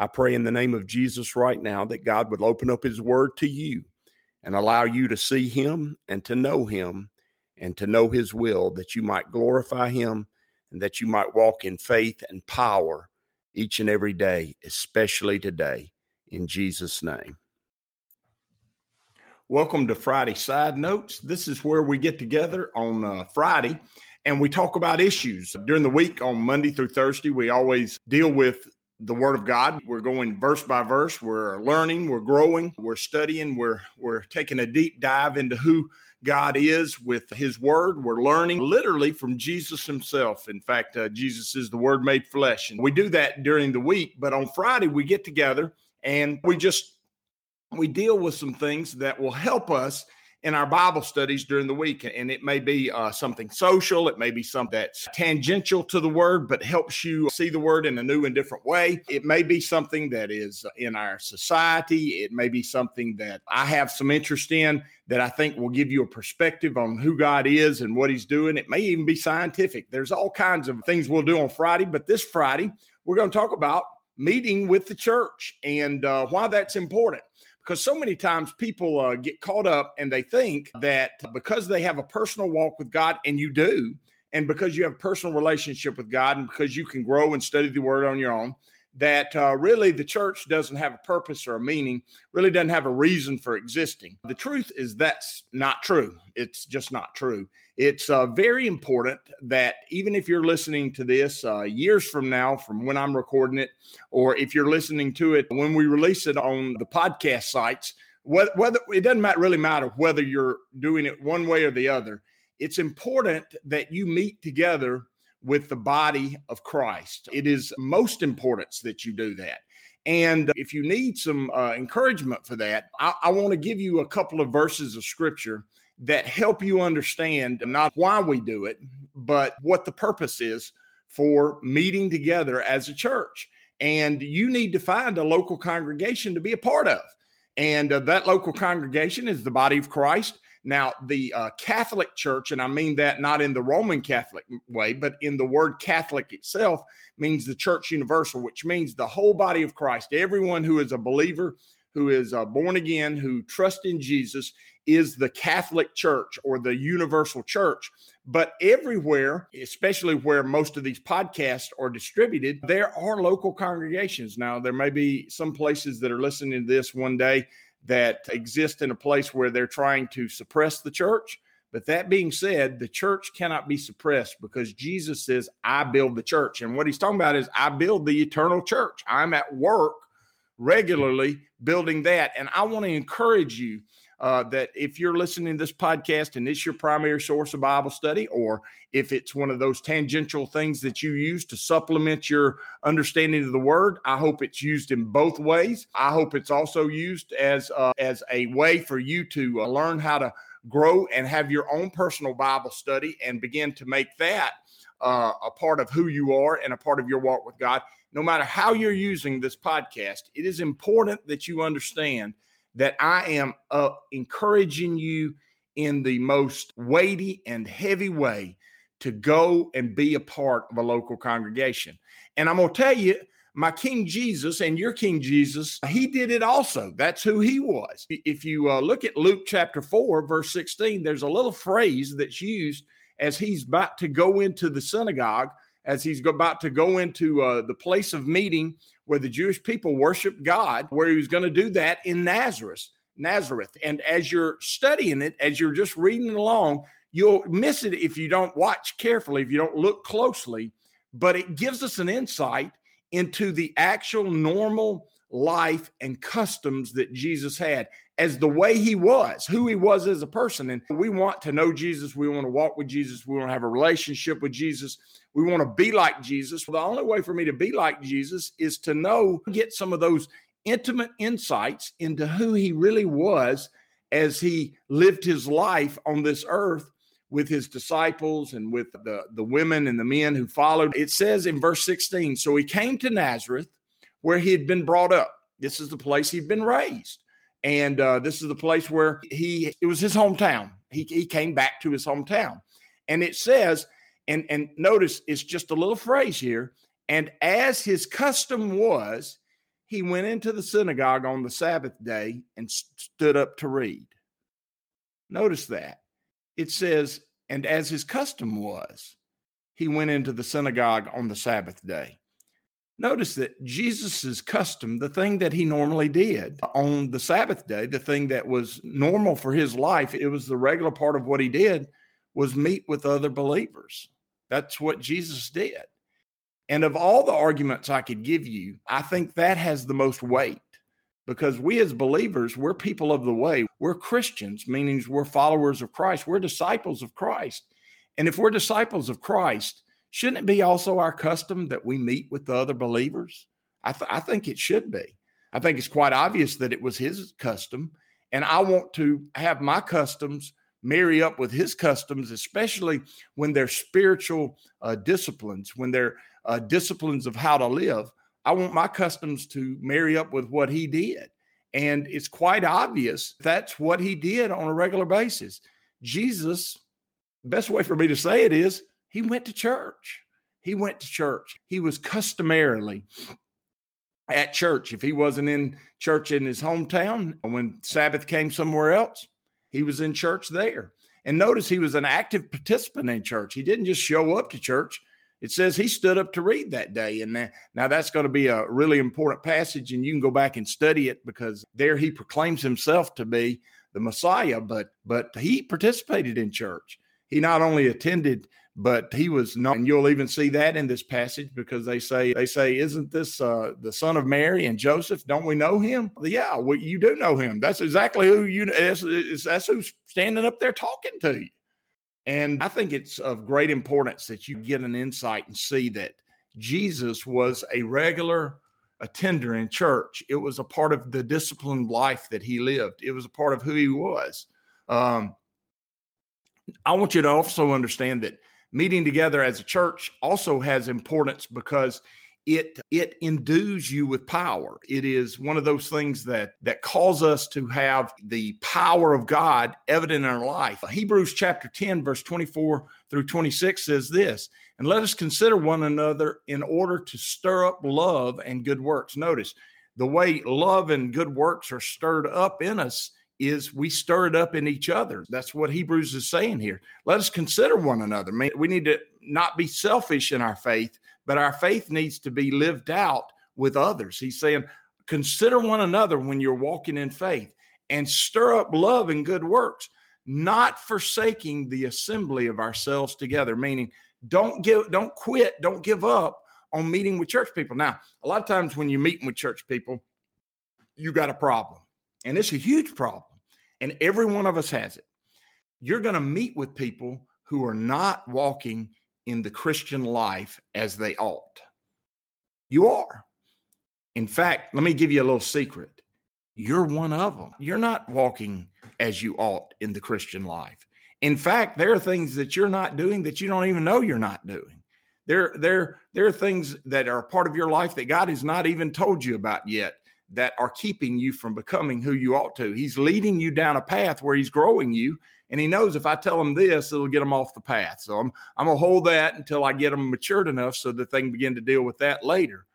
I pray in the name of Jesus right now that God would open up his word to you and allow you to see him and to know him and to know his will, that you might glorify him and that you might walk in faith and power each and every day, especially today, in Jesus' name. Welcome to Friday Side Notes. This is where we get together on uh, Friday and we talk about issues. During the week on Monday through Thursday, we always deal with the word of God. We're going verse by verse. We're learning, we're growing, we're studying, we're we're taking a deep dive into who God is with his word. We're learning literally from Jesus himself. In fact, uh, Jesus is the word made flesh. And we do that during the week, but on Friday we get together and we just we deal with some things that will help us in our Bible studies during the week. And it may be uh, something social, it may be something that's tangential to the word, but helps you see the word in a new and different way. It may be something that is in our society, it may be something that I have some interest in that I think will give you a perspective on who God is and what He's doing. It may even be scientific. There's all kinds of things we'll do on Friday, but this Friday, we're going to talk about meeting with the church and uh, why that's important because so many times people uh, get caught up and they think that because they have a personal walk with God, and you do, and because you have a personal relationship with God, and because you can grow and study the Word on your own, that uh, really the church doesn't have a purpose or a meaning, really doesn't have a reason for existing. The truth is that's not true. It's just not true. It's uh, very important that even if you're listening to this uh, years from now, from when I'm recording it, or if you're listening to it when we release it on the podcast sites, whether, whether it doesn't matter, really matter whether you're doing it one way or the other. It's important that you meet together with the body of Christ. It is most importance that you do that. And if you need some uh, encouragement for that, I, I want to give you a couple of verses of scripture that help you understand not why we do it, but what the purpose is for meeting together as a church. And you need to find a local congregation to be a part of. And uh, that local congregation is the body of Christ. Now, the uh, Catholic Church, and I mean that not in the Roman Catholic way, but in the word Catholic itself, means the church universal, which means the whole body of Christ. Everyone who is a believer, who is uh, born again, who trusts in Jesus, is the Catholic Church or the universal church. But everywhere, especially where most of these podcasts are distributed, there are local congregations. Now, there may be some places that are listening to this one day that exist in a place where they're trying to suppress the church. But that being said, the church cannot be suppressed because Jesus says, I build the church. And what he's talking about is, I build the eternal church. I'm at work regularly building that. And I want to encourage you uh, that if you're listening to this podcast and it's your primary source of Bible study, or if it's one of those tangential things that you use to supplement your understanding of the Word, I hope it's used in both ways. I hope it's also used as uh, as a way for you to uh, learn how to grow and have your own personal Bible study and begin to make that uh, a part of who you are and a part of your walk with God. No matter how you're using this podcast, it is important that you understand that I am uh, encouraging you in the most weighty and heavy way to go and be a part of a local congregation. And I'm going to tell you, my King Jesus and your King Jesus, he did it also. That's who he was. If you uh, look at Luke chapter 4, verse 16, there's a little phrase that's used as he's about to go into the synagogue, as he's about to go into uh, the place of meeting where the Jewish people worship God, where he was going to do that in Nazareth. Nazareth. And as you're studying it, as you're just reading along, you'll miss it if you don't watch carefully, if you don't look closely. But it gives us an insight into the actual normal life and customs that Jesus had as the way he was, who he was as a person. And we want to know Jesus. We want to walk with Jesus. We want to have a relationship with Jesus. We want to be like Jesus. Well, the only way for me to be like Jesus is to know, get some of those intimate insights into who he really was as he lived his life on this earth with his disciples and with the, the women and the men who followed. It says in verse 16 So he came to Nazareth where he had been brought up. This is the place he'd been raised. And uh, this is the place where he, it was his hometown. He, he came back to his hometown. And it says, and, and notice it's just a little phrase here. And as his custom was, he went into the synagogue on the Sabbath day and stood up to read. Notice that. It says, and as his custom was, he went into the synagogue on the Sabbath day. Notice that Jesus's custom, the thing that he normally did on the Sabbath day, the thing that was normal for his life, it was the regular part of what he did, was meet with other believers. That's what Jesus did. And of all the arguments I could give you, I think that has the most weight because we as believers, we're people of the way. We're Christians, meaning we're followers of Christ. We're disciples of Christ. And if we're disciples of Christ, shouldn't it be also our custom that we meet with the other believers? I, th- I think it should be. I think it's quite obvious that it was his custom. And I want to have my customs marry up with his customs, especially when they're spiritual uh, disciplines, when they're uh, disciplines of how to live. I want my customs to marry up with what he did. And it's quite obvious that's what he did on a regular basis. Jesus, best way for me to say it is, he went to church. He went to church. He was customarily at church. If he wasn't in church in his hometown, when Sabbath came somewhere else, he was in church there. And notice he was an active participant in church. He didn't just show up to church, it says he stood up to read that day. And now that's going to be a really important passage, and you can go back and study it because there he proclaims himself to be the Messiah, but but he participated in church. He not only attended, but he was not. And you'll even see that in this passage because they say they say, "Isn't this uh, the son of Mary and Joseph? Don't we know him?" Yeah, well, you do know him. That's exactly who you. That's, that's who's standing up there talking to you. And I think it's of great importance that you get an insight and see that Jesus was a regular attender in church. It was a part of the disciplined life that he lived, it was a part of who he was. Um, I want you to also understand that meeting together as a church also has importance because it it endues you with power. It is one of those things that that calls us to have the power of god evident in our life. Hebrews chapter 10 verse 24 through 26 says this and let us consider one another in order to stir up love and good works. Notice the way love and good works are stirred up in us is we stir it up in each other. That's what Hebrews is saying here. Let us consider one another. We need to not be selfish in our faith, but our faith needs to be lived out with others. He's saying, consider one another when you're walking in faith and stir up love and good works, not forsaking the assembly of ourselves together, meaning don't give, don't quit, don't give up on meeting with church people. Now, a lot of times when you're meeting with church people, you got a problem. And it's a huge problem. And every one of us has it. You're going to meet with people who are not walking in the Christian life as they ought. You are. In fact, let me give you a little secret. You're one of them. You're not walking as you ought in the Christian life. In fact, there are things that you're not doing that you don't even know you're not doing. There, there, there are things that are part of your life that God has not even told you about yet that are keeping you from becoming who you ought to. He's leading you down a path where he's growing you and he knows if I tell them this, it'll get them off the path. So I'm I'm gonna hold that until I get them matured enough so that they can begin to deal with that later.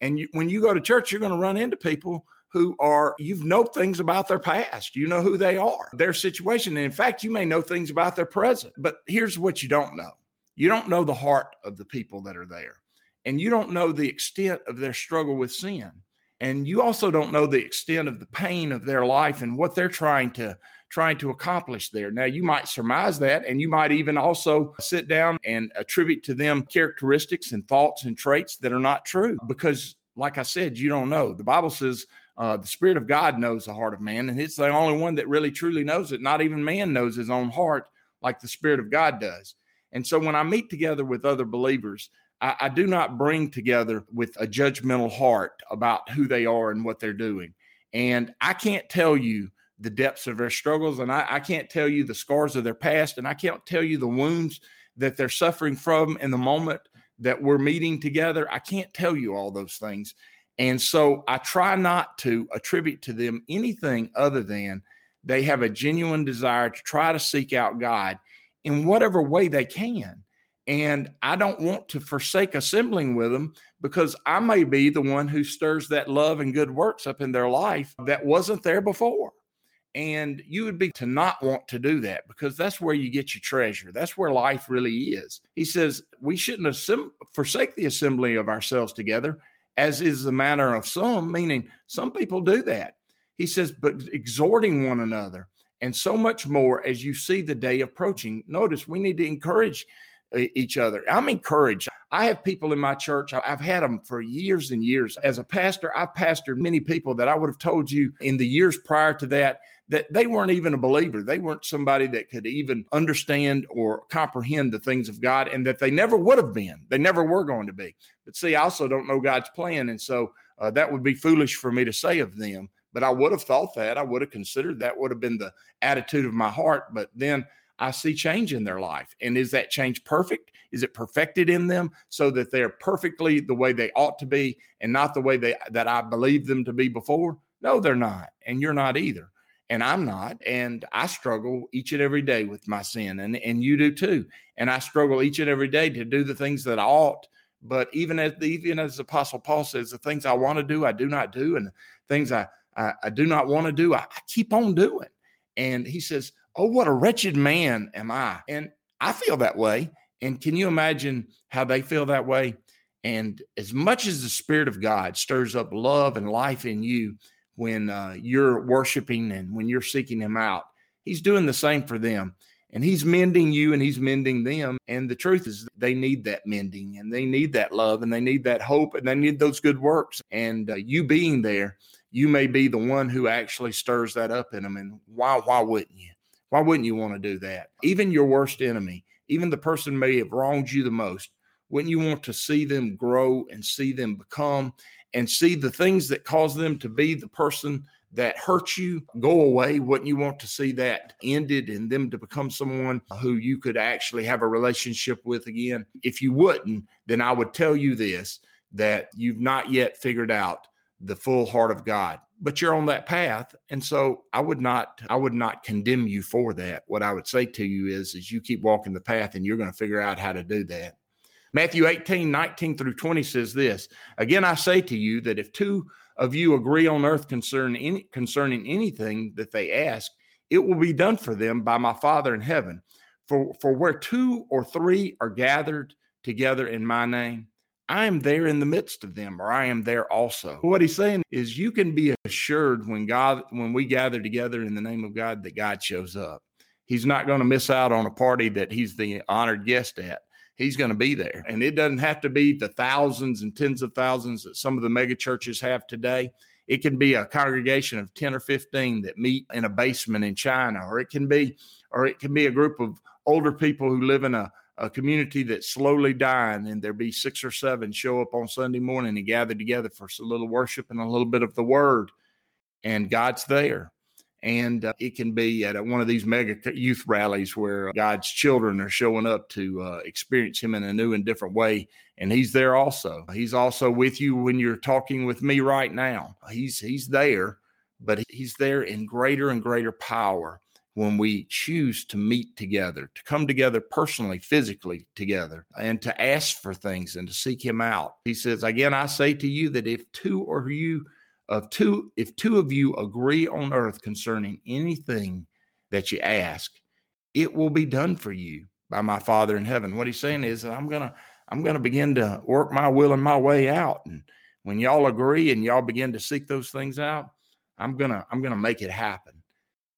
And you, when you go to church, you're going to run into people who are you've know things about their past. You know who they are, their situation, and in fact, you may know things about their present. But here's what you don't know: you don't know the heart of the people that are there, and you don't know the extent of their struggle with sin, and you also don't know the extent of the pain of their life and what they're trying to trying to accomplish there. Now, you might surmise that, and you might even also sit down and attribute to them characteristics and thoughts and traits that are not true because, like I said, you don't know. The Bible says, uh, the Spirit of God knows the heart of man, and it's the only one that really truly knows it. Not even man knows his own heart like the Spirit of God does. And so when I meet together with other believers, I, I do not bring together with a judgmental heart about who they are and what they're doing. And I can't tell you the depths of their struggles, and I, I can't tell you the scars of their past, and I can't tell you the wounds that they're suffering from in the moment that we're meeting together. I can't tell you all those things. And so I try not to attribute to them anything other than they have a genuine desire to try to seek out God in whatever way they can. And I don't want to forsake assembling with them because I may be the one who stirs that love and good works up in their life that wasn't there before. And you would be to not want to do that because that's where you get your treasure. That's where life really is. He says we shouldn't assemb- forsake the assembly of ourselves together, as is the manner of some, meaning some people do that. He says, but exhorting one another, and so much more as you see the day approaching. Notice we need to encourage each other. I'm encouraged. I have people in my church, I've had them for years and years. As a pastor, I've pastored many people that I would have told you in the years prior to that that they weren't even a believer. They weren't somebody that could even understand or comprehend the things of God, and that they never would have been. They never were going to be. But see, I also don't know God's plan. And so uh, that would be foolish for me to say of them. But I would have thought that. I would have considered that would have been the attitude of my heart. But then I see change in their life. And is that change perfect? Is it perfected in them so that they're perfectly the way they ought to be and not the way they that I believed them to be before? No, they're not. And you're not either. And I'm not. And I struggle each and every day with my sin. And, and you do too. And I struggle each and every day to do the things that I ought. But even as the, even as Apostle Paul says, the things I want to do, I do not do. And things I, I, I do not want to do, I, I keep on doing. And he says, oh, what a wretched man am I. And I feel that way. And can you imagine how they feel that way? And as much as the Spirit of God stirs up love and life in you when uh, you're worshiping and when you're seeking Him out, He's doing the same for them. And He's mending you and He's mending them. And the truth is, they need that mending and they need that love and they need that hope and they need those good works. And uh, you being there, you may be the one who actually stirs that up in them. And why, why wouldn't you? Why wouldn't you want to do that? Even your worst enemy, even the person may have wronged you the most, wouldn't you want to see them grow and see them become and see the things that cause them to be the person that hurt you go away? Wouldn't you want to see that ended and them to become someone who you could actually have a relationship with again? If you wouldn't, then I would tell you this that you've not yet figured out the full heart of God but you're on that path. And so i would not i would not condemn you for that. What i would say to you is is you keep walking the path and you're going to figure out how to do that. Matthew 18 19 through 20 says this again i say to you that if two of you agree on earth concerning any, concerning anything that they ask it will be done for them by my father in heaven. For for where two or three are gathered together in my name I am there in the midst of them, or I am there also. What he's saying is you can be assured when God, when we gather together in the name of God, that God shows up. He's not going to miss out on a party that he's the honored guest at. He's going to be there. And it doesn't have to be the thousands and tens of thousands that some of the mega churches have today. It can be a congregation of 10 or 15 that meet in a basement in China, or it can be, or it can be a group of older people who live in a a community that's slowly dying, and there be six or seven show up on Sunday morning and gather together for a little worship and a little bit of the word, and God's there. And uh, it can be at one of these mega youth rallies where God's children are showing up to uh, experience Him in a new and different way, and He's there also. He's also with you when you're talking with me right now. He's He's there, but He's there in greater and greater power when we choose to meet together, to come together personally, physically together, and to ask for things and to seek Him out. He says, Again, I say to you that if two or you of two, if two of you agree on earth concerning anything that you ask, it will be done for you by my Father in heaven. What he's saying is, I'm gonna, I'm gonna begin to work my will and my way out. And when y'all agree and y'all begin to seek those things out, I'm gonna, I'm gonna make it happen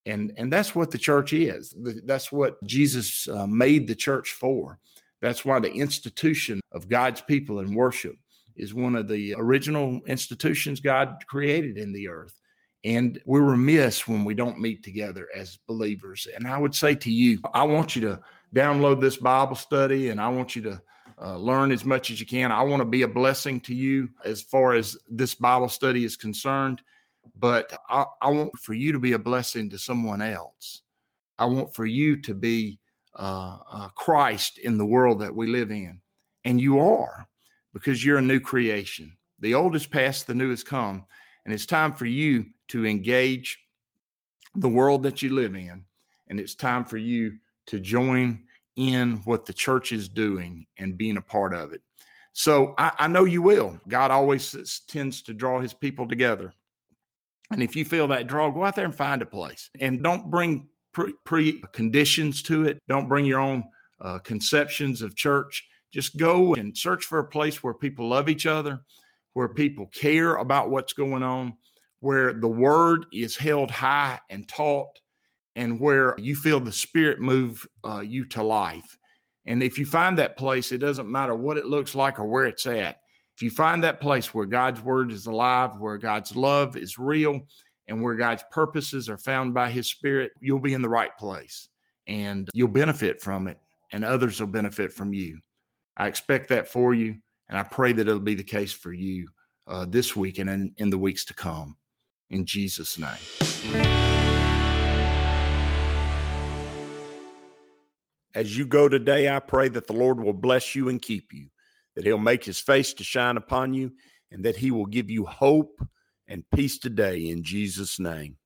and and that's what the church is. That's what jesus uh, made the church for. That's why the institution of god's people in worship is one of the original institutions god created in the earth. And we're remiss when we don't meet together as believers. And i would say to you i want you to download this bible study and i want you to uh, learn as much as you can. I want to be a blessing to you as far as this Bible study is concerned, but I, I want for you to be a blessing to someone else. I want for you to be uh, uh, Christ in the world that we live in. And you are because you're a new creation. The old is past, the new has come. And it's time for you to engage the world that you live in. And it's time for you to join in what the church is doing and being a part of it. So I, I know you will. God always tends to draw his people together. And if you feel that draw, go out there and find a place and don't bring pre, pre conditions to it. Don't bring your own uh, conceptions of church. Just go and search for a place where people love each other, where people care about what's going on, where the word is held high and taught, and where you feel the spirit move uh, you to life. And if you find that place, it doesn't matter what it looks like or where it's at. If you find that place where God's word is alive, where God's love is real, and where God's purposes are found by his spirit, you'll be in the right place and you'll benefit from it, and others will benefit from you. I expect that for you, and I pray that it'll be the case for you uh, this week and in, in the weeks to come. In Jesus' name. As you go today, I pray that the Lord will bless you and keep you, that He'll make His face to shine upon you, and that He will give you hope and peace today in Jesus' name.